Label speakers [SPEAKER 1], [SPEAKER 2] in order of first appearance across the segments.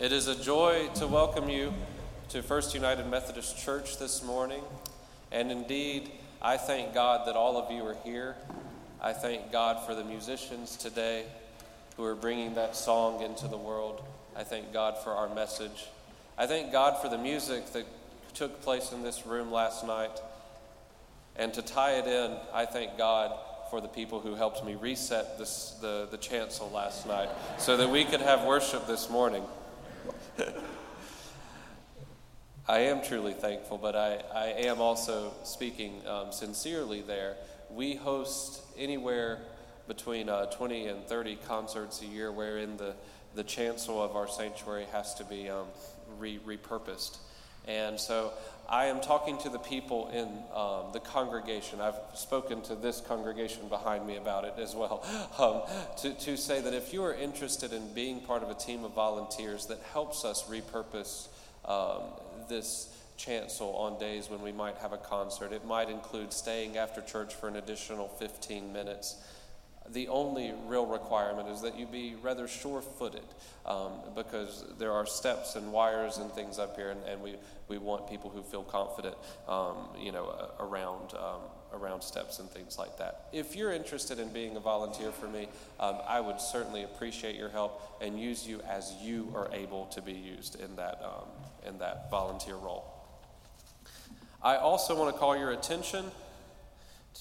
[SPEAKER 1] It is a joy to welcome you to First United Methodist Church this morning. And indeed, I thank God that all of you are here. I thank God for the musicians today who are bringing that song into the world. I thank God for our message. I thank God for the music that took place in this room last night. And to tie it in, I thank God for the people who helped me reset this, the, the chancel last night so that we could have worship this morning. I am truly thankful, but I, I am also speaking um, sincerely there. We host anywhere between uh, 20 and 30 concerts a year wherein the, the chancel of our sanctuary has to be um, re- repurposed. And so I am talking to the people in um, the congregation. I've spoken to this congregation behind me about it as well. Um, to, to say that if you are interested in being part of a team of volunteers that helps us repurpose um, this chancel on days when we might have a concert, it might include staying after church for an additional 15 minutes the only real requirement is that you be rather sure footed um, because there are steps and wires and things up here, and, and we, we want people who feel confident um, you know, around, um, around steps and things like that. If you're interested in being a volunteer for me, um, I would certainly appreciate your help and use you as you are able to be used in that, um, in that volunteer role. I also want to call your attention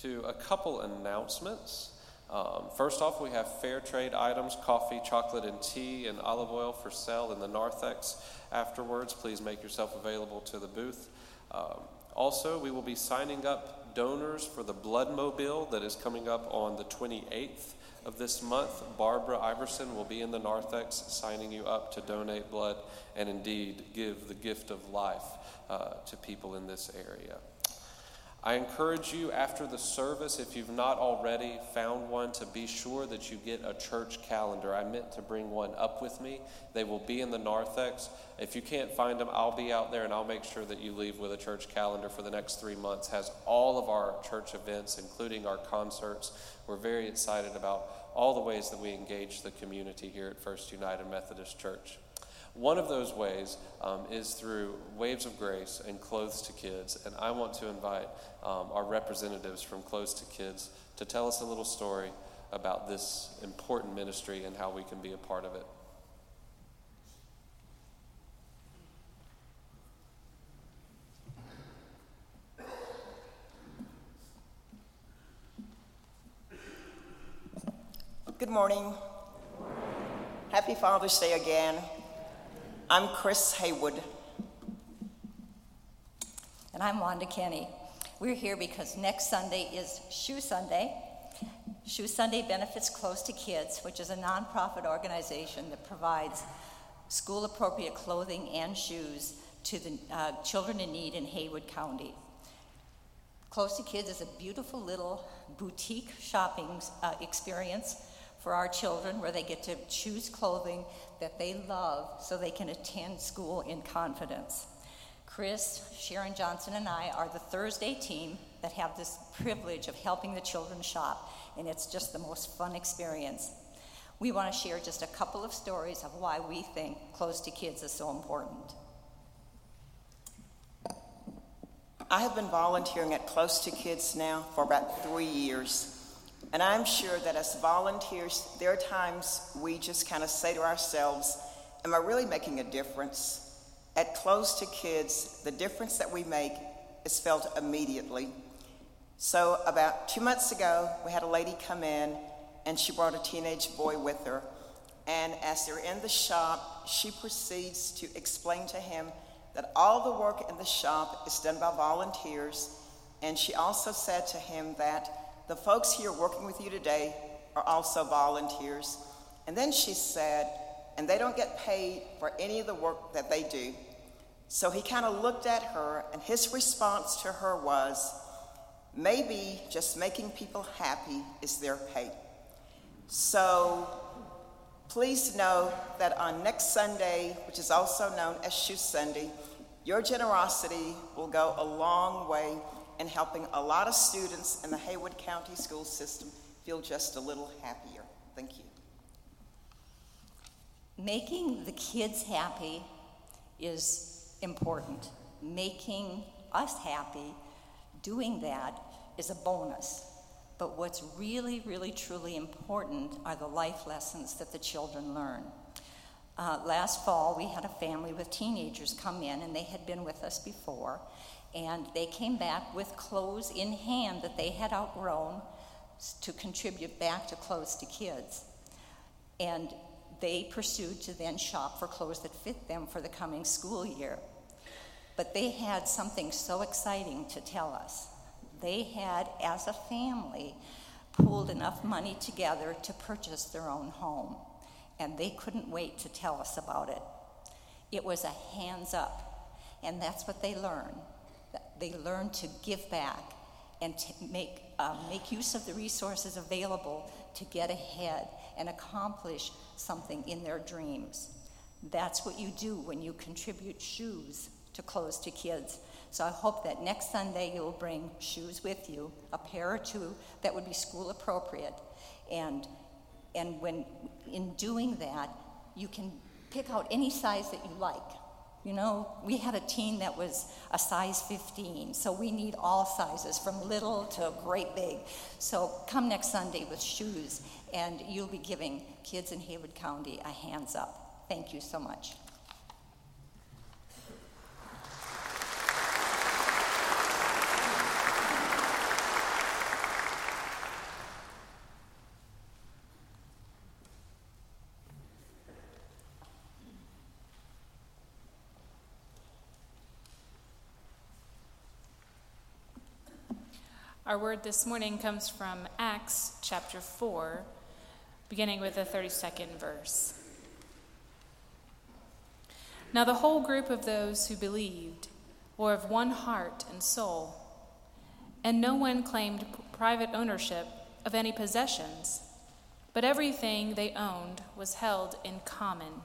[SPEAKER 1] to a couple announcements. Um, first off, we have fair trade items coffee, chocolate, and tea, and olive oil for sale in the narthex afterwards. Please make yourself available to the booth. Um, also, we will be signing up donors for the Blood Mobile that is coming up on the 28th of this month. Barbara Iverson will be in the narthex signing you up to donate blood and indeed give the gift of life uh, to people in this area. I encourage you after the service, if you've not already found one, to be sure that you get a church calendar. I meant to bring one up with me. They will be in the narthex. If you can't find them, I'll be out there and I'll make sure that you leave with a church calendar for the next three months. Has all of our church events, including our concerts. We're very excited about all the ways that we engage the community here at First United Methodist Church. One of those ways um, is through Waves of Grace and Clothes to Kids. And I want to invite um, our representatives from Clothes to Kids to tell us a little story about this important ministry and how we can be a part of it.
[SPEAKER 2] Good morning. Happy Father's Day again. I'm Chris Haywood.
[SPEAKER 3] And I'm Wanda Kenny. We're here because next Sunday is Shoe Sunday. Shoe Sunday benefits Clothes to Kids, which is a nonprofit organization that provides school appropriate clothing and shoes to the uh, children in need in Haywood County. Clothes to Kids is a beautiful little boutique shopping uh, experience for our children where they get to choose clothing that they love so they can attend school in confidence. Chris, Sharon Johnson, and I are the Thursday team that have this privilege of helping the children shop, and it's just the most fun experience. We want to share just a couple of stories of why we think Clothes to Kids is so important.
[SPEAKER 2] I have been volunteering at Clothes to Kids now for about three years. And I'm sure that as volunteers, there are times we just kind of say to ourselves, Am I really making a difference? At Clothes to Kids, the difference that we make is felt immediately. So, about two months ago, we had a lady come in and she brought a teenage boy with her. And as they're in the shop, she proceeds to explain to him that all the work in the shop is done by volunteers. And she also said to him that the folks here working with you today are also volunteers. And then she said, and they don't get paid for any of the work that they do. So he kind of looked at her, and his response to her was, maybe just making people happy is their pay. So please know that on next Sunday, which is also known as Shoe Sunday, your generosity will go a long way and helping a lot of students in the Haywood County school system feel just a little happier. Thank you.
[SPEAKER 3] Making the kids happy is important. Making us happy, doing that, is a bonus. But what's really, really, truly important are the life lessons that the children learn. Uh, last fall, we had a family with teenagers come in, and they had been with us before, and they came back with clothes in hand that they had outgrown to contribute back to Clothes to Kids. And they pursued to then shop for clothes that fit them for the coming school year. But they had something so exciting to tell us. They had, as a family, pooled enough money together to purchase their own home, and they couldn't wait to tell us about it. It was a hands up, and that's what they learned. They learned to give back and to make, uh, make use of the resources available to get ahead and accomplish something in their dreams. That's what you do when you contribute shoes to clothes to kids. So I hope that next Sunday you'll bring shoes with you, a pair or two that would be school appropriate. And, and when in doing that, you can pick out any size that you like. You know, we had a teen that was a size 15, so we need all sizes from little to great big. So come next Sunday with shoes, and you'll be giving kids in Haywood County a hands up. Thank you so much.
[SPEAKER 4] Our word this morning comes from Acts chapter 4, beginning with the 32nd verse. Now, the whole group of those who believed were of one heart and soul, and no one claimed private ownership of any possessions, but everything they owned was held in common.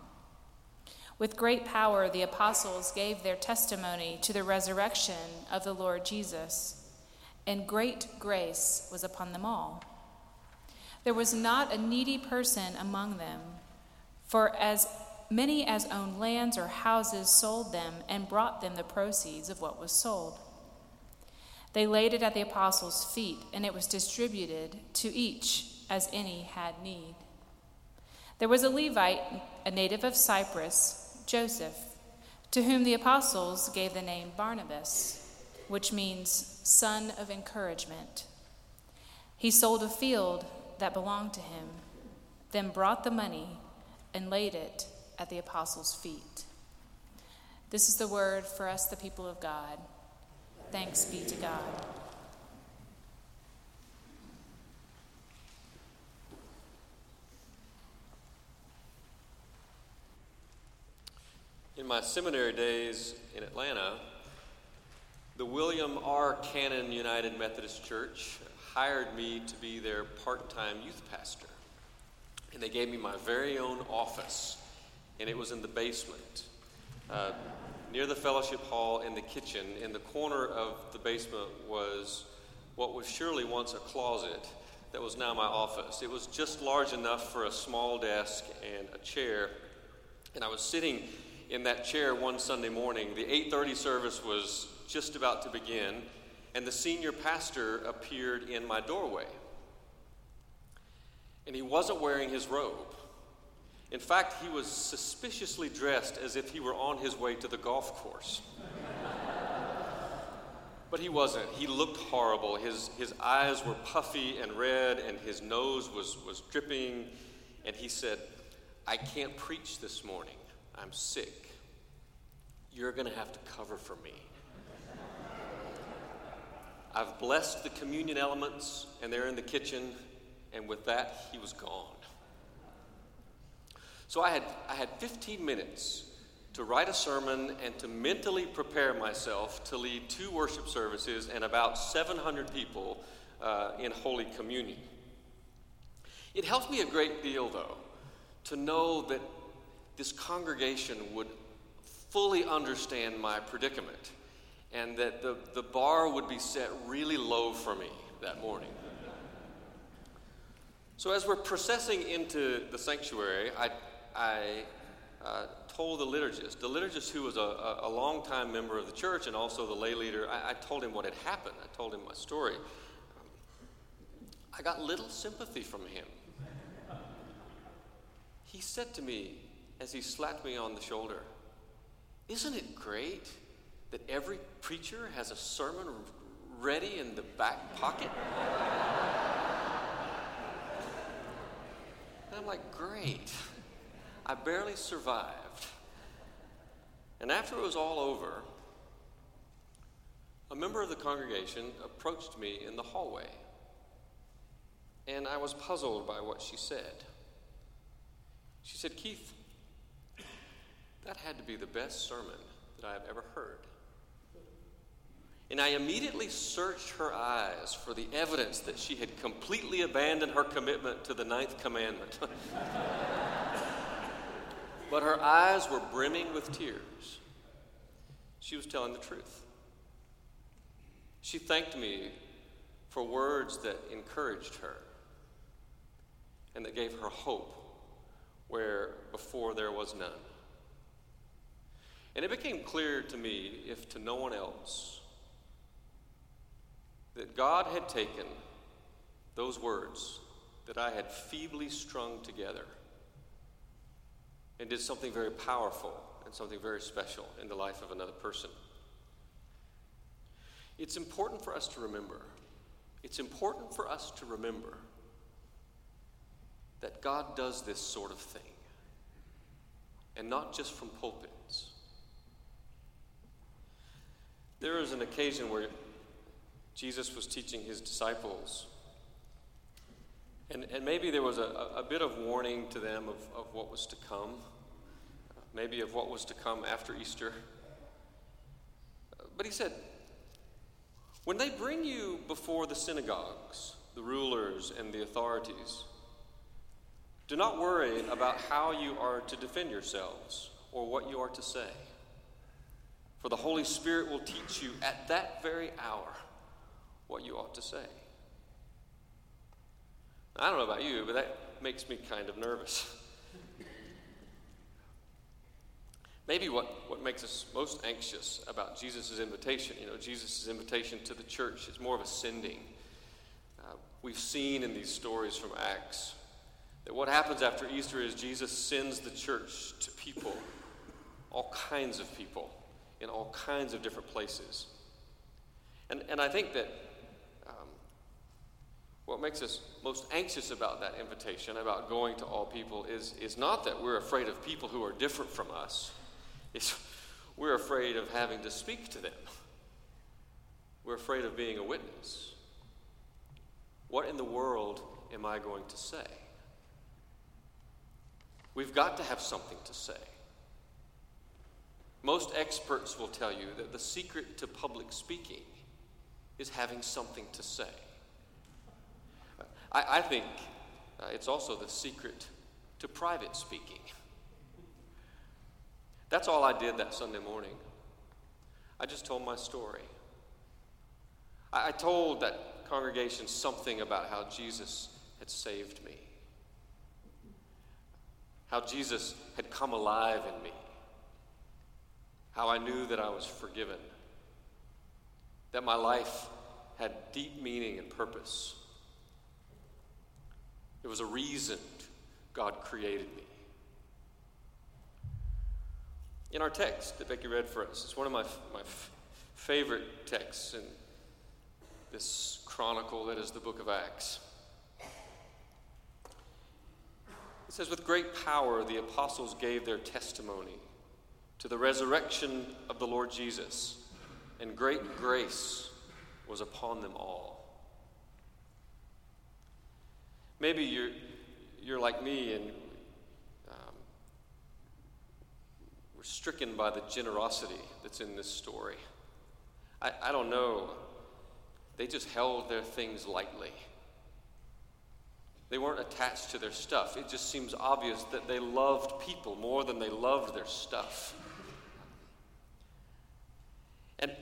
[SPEAKER 4] With great power, the apostles gave their testimony to the resurrection of the Lord Jesus and great grace was upon them all. There was not a needy person among them, for as many as owned lands or houses sold them and brought them the proceeds of what was sold. They laid it at the apostles' feet, and it was distributed to each as any had need. There was a Levite, a native of Cyprus, Joseph, to whom the apostles gave the name Barnabas which means son of encouragement. He sold a field that belonged to him, then brought the money and laid it at the apostles' feet. This is the word for us, the people of God. Thanks be to God.
[SPEAKER 5] In my seminary days in Atlanta, the William R. Cannon United Methodist Church hired me to be their part time youth pastor. And they gave me my very own office, and it was in the basement. Uh, near the fellowship hall in the kitchen, in the corner of the basement, was what was surely once a closet that was now my office. It was just large enough for a small desk and a chair. And I was sitting in that chair one Sunday morning. The 8:30 service was just about to begin, and the senior pastor appeared in my doorway. And he wasn't wearing his robe. In fact, he was suspiciously dressed as if he were on his way to the golf course. but he wasn't. He looked horrible. His, his eyes were puffy and red, and his nose was, was dripping. And he said, I can't preach this morning. I'm sick. You're going to have to cover for me. I've blessed the communion elements, and they're in the kitchen, and with that, he was gone. So I had, I had 15 minutes to write a sermon and to mentally prepare myself to lead two worship services and about 700 people uh, in Holy Communion. It helped me a great deal, though, to know that this congregation would fully understand my predicament and that the, the bar would be set really low for me that morning. So, as we're processing into the sanctuary, I, I uh, told the liturgist, the liturgist who was a, a, a longtime member of the church and also the lay leader, I, I told him what had happened. I told him my story. I got little sympathy from him. He said to me as he slapped me on the shoulder, Isn't it great that every preacher has a sermon ready in the back pocket? And I'm like, Great. I barely survived. And after it was all over, a member of the congregation approached me in the hallway, and I was puzzled by what she said. She said, Keith, that had to be the best sermon that I have ever heard. And I immediately searched her eyes for the evidence that she had completely abandoned her commitment to the ninth commandment. but her eyes were brimming with tears. She was telling the truth. She thanked me for words that encouraged her and that gave her hope where before there was none. And it became clear to me, if to no one else, that God had taken those words that I had feebly strung together and did something very powerful and something very special in the life of another person. It's important for us to remember. It's important for us to remember that God does this sort of thing, and not just from pulpits. There is an occasion where Jesus was teaching his disciples, and, and maybe there was a, a bit of warning to them of, of what was to come, maybe of what was to come after Easter. But he said, When they bring you before the synagogues, the rulers, and the authorities, do not worry about how you are to defend yourselves or what you are to say. For the Holy Spirit will teach you at that very hour what you ought to say. I don't know about you, but that makes me kind of nervous. Maybe what, what makes us most anxious about Jesus' invitation, you know, Jesus' invitation to the church is more of a sending. Uh, we've seen in these stories from Acts that what happens after Easter is Jesus sends the church to people, all kinds of people, in all kinds of different places. And, and I think that what makes us most anxious about that invitation, about going to all people, is, is not that we're afraid of people who are different from us, it's we're afraid of having to speak to them. We're afraid of being a witness. What in the world am I going to say? We've got to have something to say. Most experts will tell you that the secret to public speaking is having something to say. I, I think uh, it's also the secret to private speaking. That's all I did that Sunday morning. I just told my story. I, I told that congregation something about how Jesus had saved me how Jesus had come alive in me, how I knew that I was forgiven, that my life had deep meaning and purpose. It was a reason God created me. In our text that Becky read for us, it's one of my, my f- favorite texts in this chronicle that is the book of Acts. It says, With great power the apostles gave their testimony to the resurrection of the Lord Jesus, and great grace was upon them all. Maybe you're, you're like me and um, we're stricken by the generosity that's in this story. I, I don't know. They just held their things lightly. They weren't attached to their stuff. It just seems obvious that they loved people more than they loved their stuff. And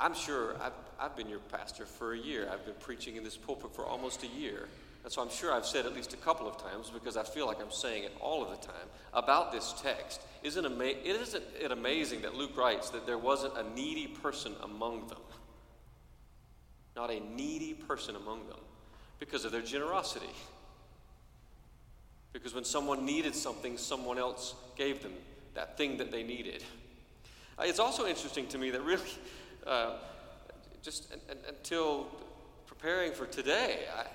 [SPEAKER 5] I'm sure I've, I've been your pastor for a year. I've been preaching in this pulpit for almost a year. And so I'm sure I've said at least a couple of times because I feel like I'm saying it all of the time about this text. Isn't, ama- isn't it amazing that Luke writes that there wasn't a needy person among them? Not a needy person among them because of their generosity. Because when someone needed something, someone else gave them that thing that they needed. Uh, it's also interesting to me that really, uh, just until preparing for today, I,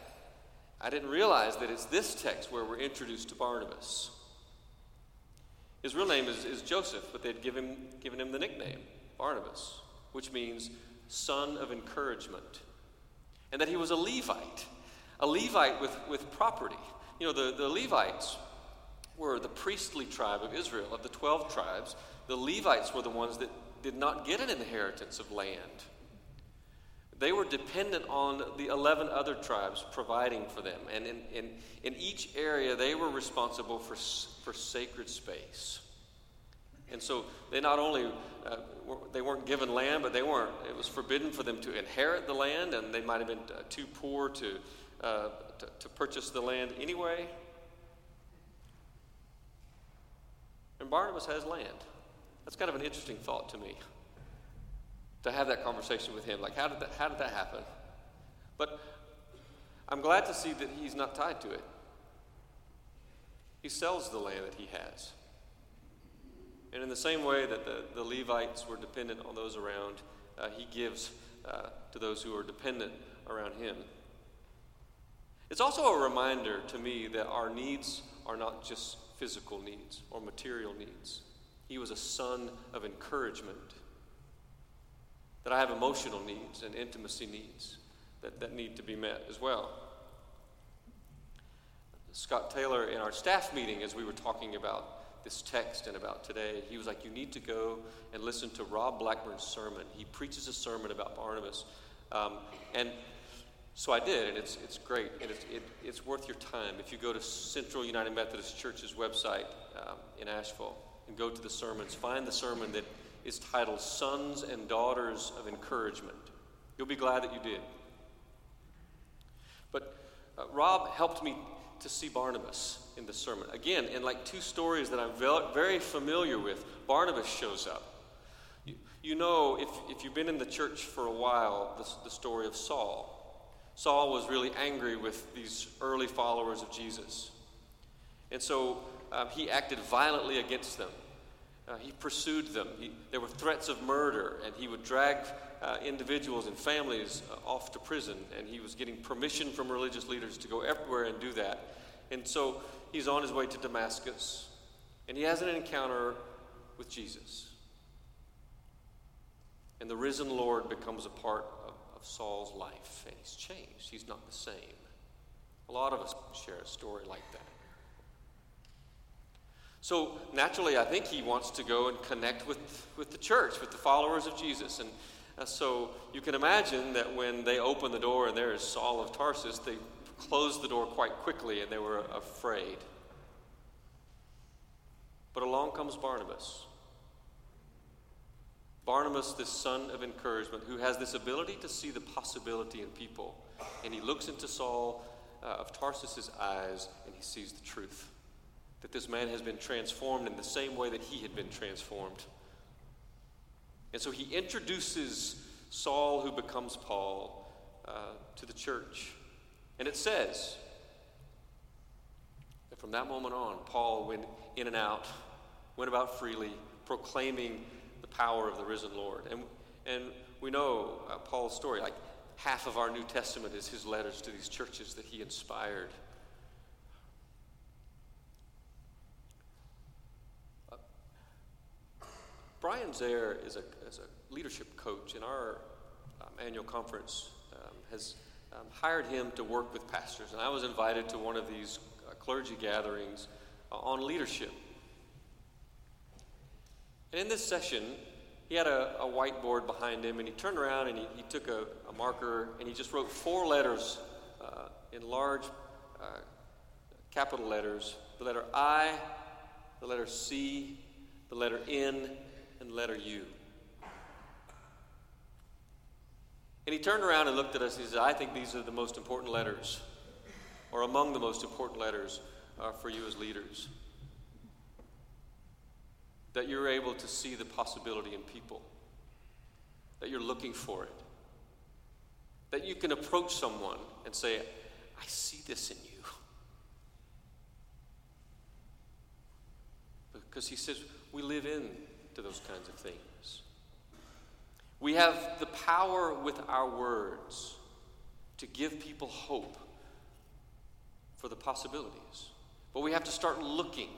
[SPEAKER 5] I didn't realize that it's this text where we're introduced to Barnabas. His real name is, is Joseph, but they'd given, given him the nickname Barnabas, which means son of encouragement. And that he was a Levite, a Levite with, with property. You know, the, the Levites were the priestly tribe of Israel. Of the 12 tribes, the Levites were the ones that did not get an inheritance of land. They were dependent on the 11 other tribes providing for them. And in, in, in each area, they were responsible for, for sacred space. And so they not only uh, were, they weren't given land, but they weren't. It was forbidden for them to inherit the land, and they might have been uh, too poor to, uh, to, to purchase the land anyway. And Barnabas has land. That's kind of an interesting thought to me to have that conversation with him. Like, how did that, how did that happen? But I'm glad to see that he's not tied to it. He sells the land that he has. And in the same way that the, the Levites were dependent on those around, uh, he gives uh, to those who are dependent around him. It's also a reminder to me that our needs are not just physical needs or material needs. He was a son of encouragement that I have emotional needs and intimacy needs that, that need to be met as well. Scott Taylor, in our staff meeting, as we were talking about this text and about today, he was like, You need to go and listen to Rob Blackburn's sermon. He preaches a sermon about Barnabas. Um, and so I did, and it's, it's great, and it's, it, it's worth your time. If you go to Central United Methodist Church's website um, in Asheville and go to the sermons, find the sermon that is titled Sons and Daughters of Encouragement. You'll be glad that you did. But uh, Rob helped me to see Barnabas in the sermon. Again, in like two stories that I'm very familiar with, Barnabas shows up. You, you know, if, if you've been in the church for a while, the, the story of Saul. Saul was really angry with these early followers of Jesus. And so um, he acted violently against them. Uh, he pursued them. He, there were threats of murder, and he would drag uh, individuals and families uh, off to prison. And he was getting permission from religious leaders to go everywhere and do that. And so he's on his way to Damascus, and he has an encounter with Jesus. And the risen Lord becomes a part of, of Saul's life, and he's changed. He's not the same. A lot of us share a story like that. So naturally, I think he wants to go and connect with, with the church, with the followers of Jesus. And uh, so you can imagine that when they open the door and there is Saul of Tarsus, they closed the door quite quickly and they were afraid. But along comes Barnabas. Barnabas, this son of encouragement, who has this ability to see the possibility in people. And he looks into Saul uh, of Tarsus's eyes and he sees the truth that this man has been transformed in the same way that he had been transformed. And so he introduces Saul, who becomes Paul, uh, to the church. And it says that from that moment on, Paul went in and out, went about freely, proclaiming the power of the risen Lord. And, and we know uh, Paul's story. Like half of our New Testament is his letters to these churches that he inspired. Brian Zaire is a, is a leadership coach in our um, annual conference, um, has um, hired him to work with pastors. And I was invited to one of these uh, clergy gatherings uh, on leadership. And in this session, he had a, a whiteboard behind him, and he turned around and he, he took a, a, marker and he just wrote four letters uh, in large uh, capital letters the letter I, the letter C, the letter N, and letter U. And he turned around and looked at us. He said, I think these are the most important letters or among the most important letters uh, for you as leaders. That you're able to see the possibility in people, that you're looking for it, that you can approach someone and say, I see this in you. Because he says we live into those kinds of things. We have the power with our words to give people hope for the possibilities. But we have to start looking.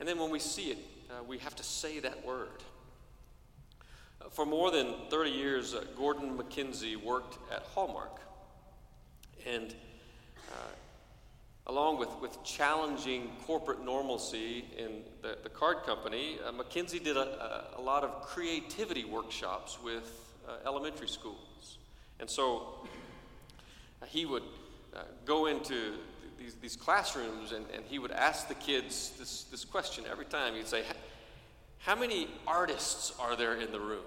[SPEAKER 5] And then when we see it, uh, we have to say that word. Uh, for more than 30 years, uh, Gordon MacKenzie worked at Hallmark. And uh, along with, with challenging corporate normalcy in the, the card company, uh, MacKenzie did a, a, a, lot of creativity workshops with uh, elementary schools. And so he would uh, go into these, these classrooms and, and he would ask the kids this, this question every time. He'd say, How many artists are there in the room?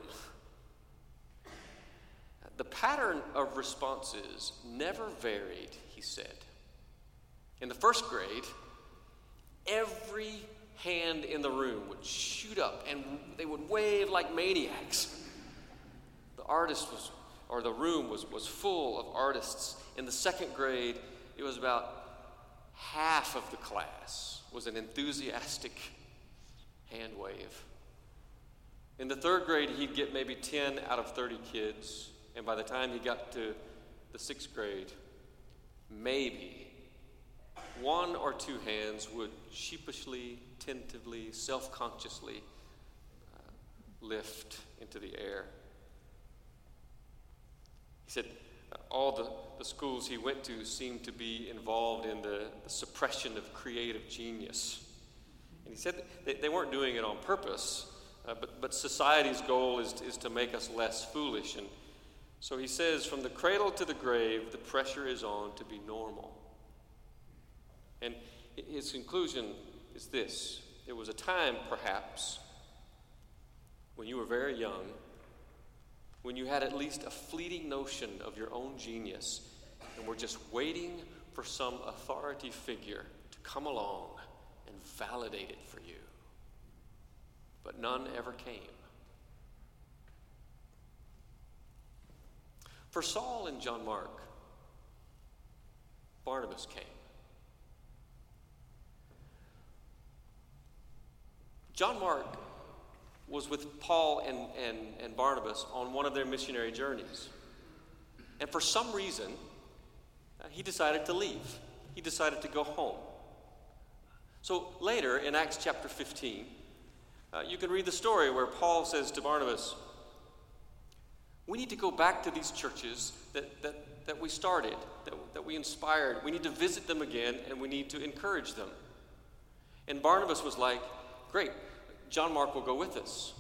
[SPEAKER 5] The pattern of responses never varied, he said. In the first grade, every hand in the room would shoot up and they would wave like maniacs. The artist was, or the room was, was full of artists in the second grade, it was about half of the class was an enthusiastic hand wave. In the third grade, he'd get maybe 10 out of 30 kids, and by the time he got to the sixth grade, maybe one or two hands would sheepishly, tentatively, self consciously uh, lift into the air. He said, all the, the schools he went to seemed to be involved in the, the suppression of creative genius. And he said they, they weren't doing it on purpose, uh, but, but society's goal is, is to make us less foolish. And so he says, from the cradle to the grave, the pressure is on to be normal. And his conclusion is this there was a time, perhaps, when you were very young when you had at least a fleeting notion of your own genius and were just waiting for some authority figure to come along and validate it for you. But none ever came. For Saul and John Mark, Barnabas came. John Mark was with Paul and, and, and Barnabas on one of their missionary journeys. And for some reason, uh, he decided to leave. He decided to go home. So later in Acts chapter 15, uh, you can read the story where Paul says to Barnabas, We need to go back to these churches that, that, that we started, that, that we inspired. We need to visit them again and we need to encourage them. And Barnabas was like, Great, John Mark will go with us.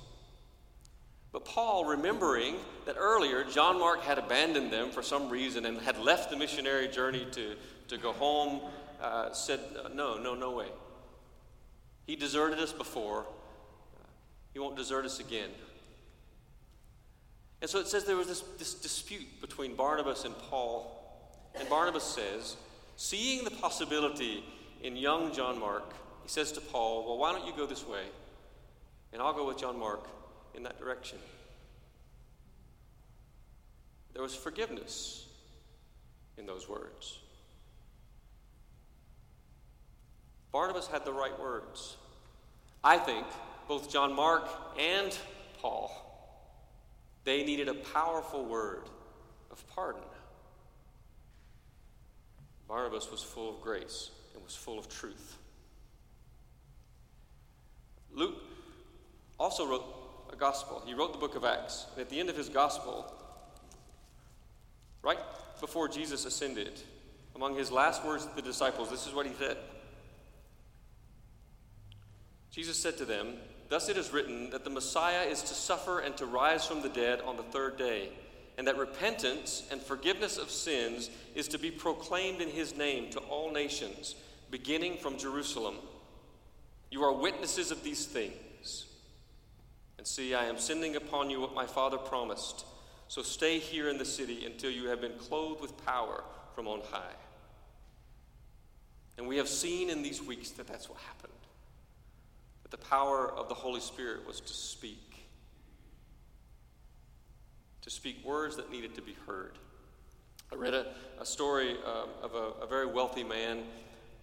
[SPEAKER 5] But Paul, remembering that earlier John Mark had abandoned them for some reason and had left the missionary journey to, to go home, uh, said, No, no, no way. He deserted us before. He won't desert us again. And so it says there was this, this dispute between Barnabas and Paul. And Barnabas says, seeing the possibility in young John Mark, he says to Paul, Well, why don't you go this way? And I'll go with John Mark in that direction. There was forgiveness in those words. Barnabas had the right words. I think both John Mark and Paul, they needed a powerful word of pardon. Barnabas was full of grace and was full of truth. Luke also wrote a gospel. He wrote the book of Acts. And at the end of his gospel, right before Jesus ascended, among his last words to the disciples, this is what he said. Jesus said to them, Thus it is written that the Messiah is to suffer and to rise from the dead on the third day, and that repentance and forgiveness of sins is to be proclaimed in his name to all nations, beginning from Jerusalem. You are witnesses of these things. And see, I am sending upon you what my Father promised. So stay here in the city until you have been clothed with power from on high. And we have seen in these weeks that that's what happened. That the power of the Holy Spirit was to speak, to speak words that needed to be heard. I read a, a story um, of a, a, very wealthy man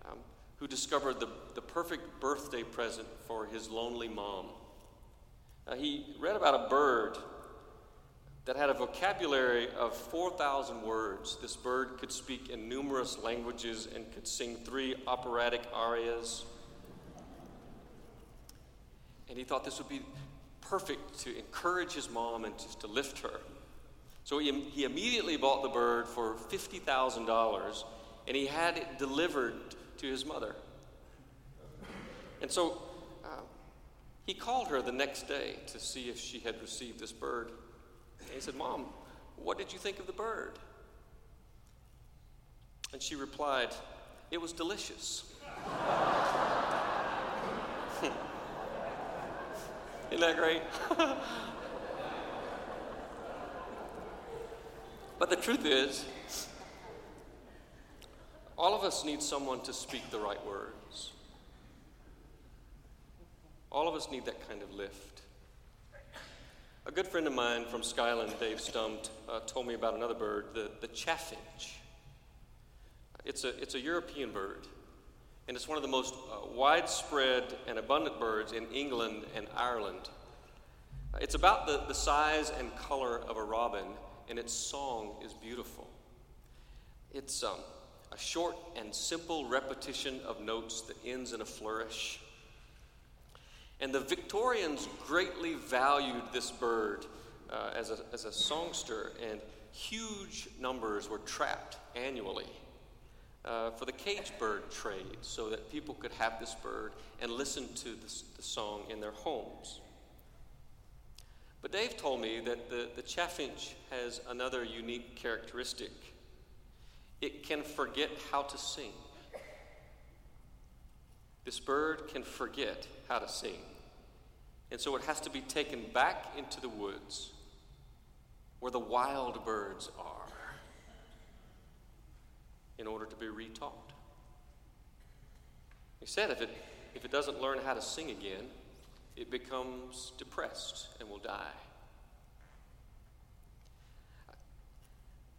[SPEAKER 5] um, who discovered the, the perfect birthday present for his lonely mom. Uh, he read about a bird that had a vocabulary of 4,000 words. This bird could speak in numerous languages and could sing three operatic arias. And he thought this would be perfect to encourage his mom and just to lift her. So he, he immediately bought the bird for $50,000 and he had it delivered to his mother. And so uh, he called her the next day to see if she had received this bird. And he said, Mom, what did you think of the bird? And she replied, It was delicious. Isn't that great? But the truth is, all of us need someone to speak the right words. All of us need that kind of lift. A good friend of mine from Skyland, Dave Stumped, uh, told me about another bird, the, the chaffinch. It's a, it's a European bird, and it's one of the most uh, widespread and abundant birds in England and Ireland. It's about the, the size and color of a robin, and its song is beautiful. It's um, a short and simple repetition of notes that ends in a flourish. And the Victorians greatly valued this bird uh, as, a, as a songster, and huge numbers were trapped annually uh, for the cage bird trade so that people could have this bird and listen to the song in their homes. But Dave told me that the, the chaffinch has another unique characteristic it can forget how to sing. This bird can forget how to sing. And so it has to be taken back into the woods where the wild birds are in order to be retaught. He said if it, if it doesn't learn how to sing again, it becomes depressed and will die.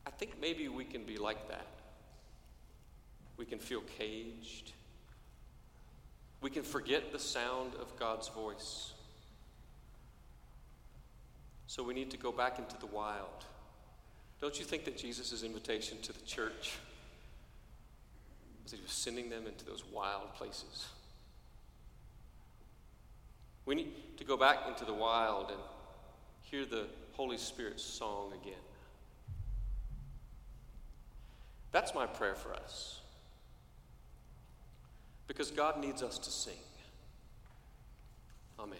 [SPEAKER 5] I think maybe we can be like that. We can feel caged. We can forget the sound of God's voice. So we need to go back into the wild. Don't you think that Jesus' invitation to the church was he was sending them into those wild places? We need to go back into the wild and hear the Holy Spirit's song again. That's my prayer for us. Because God needs us to sing. Amen.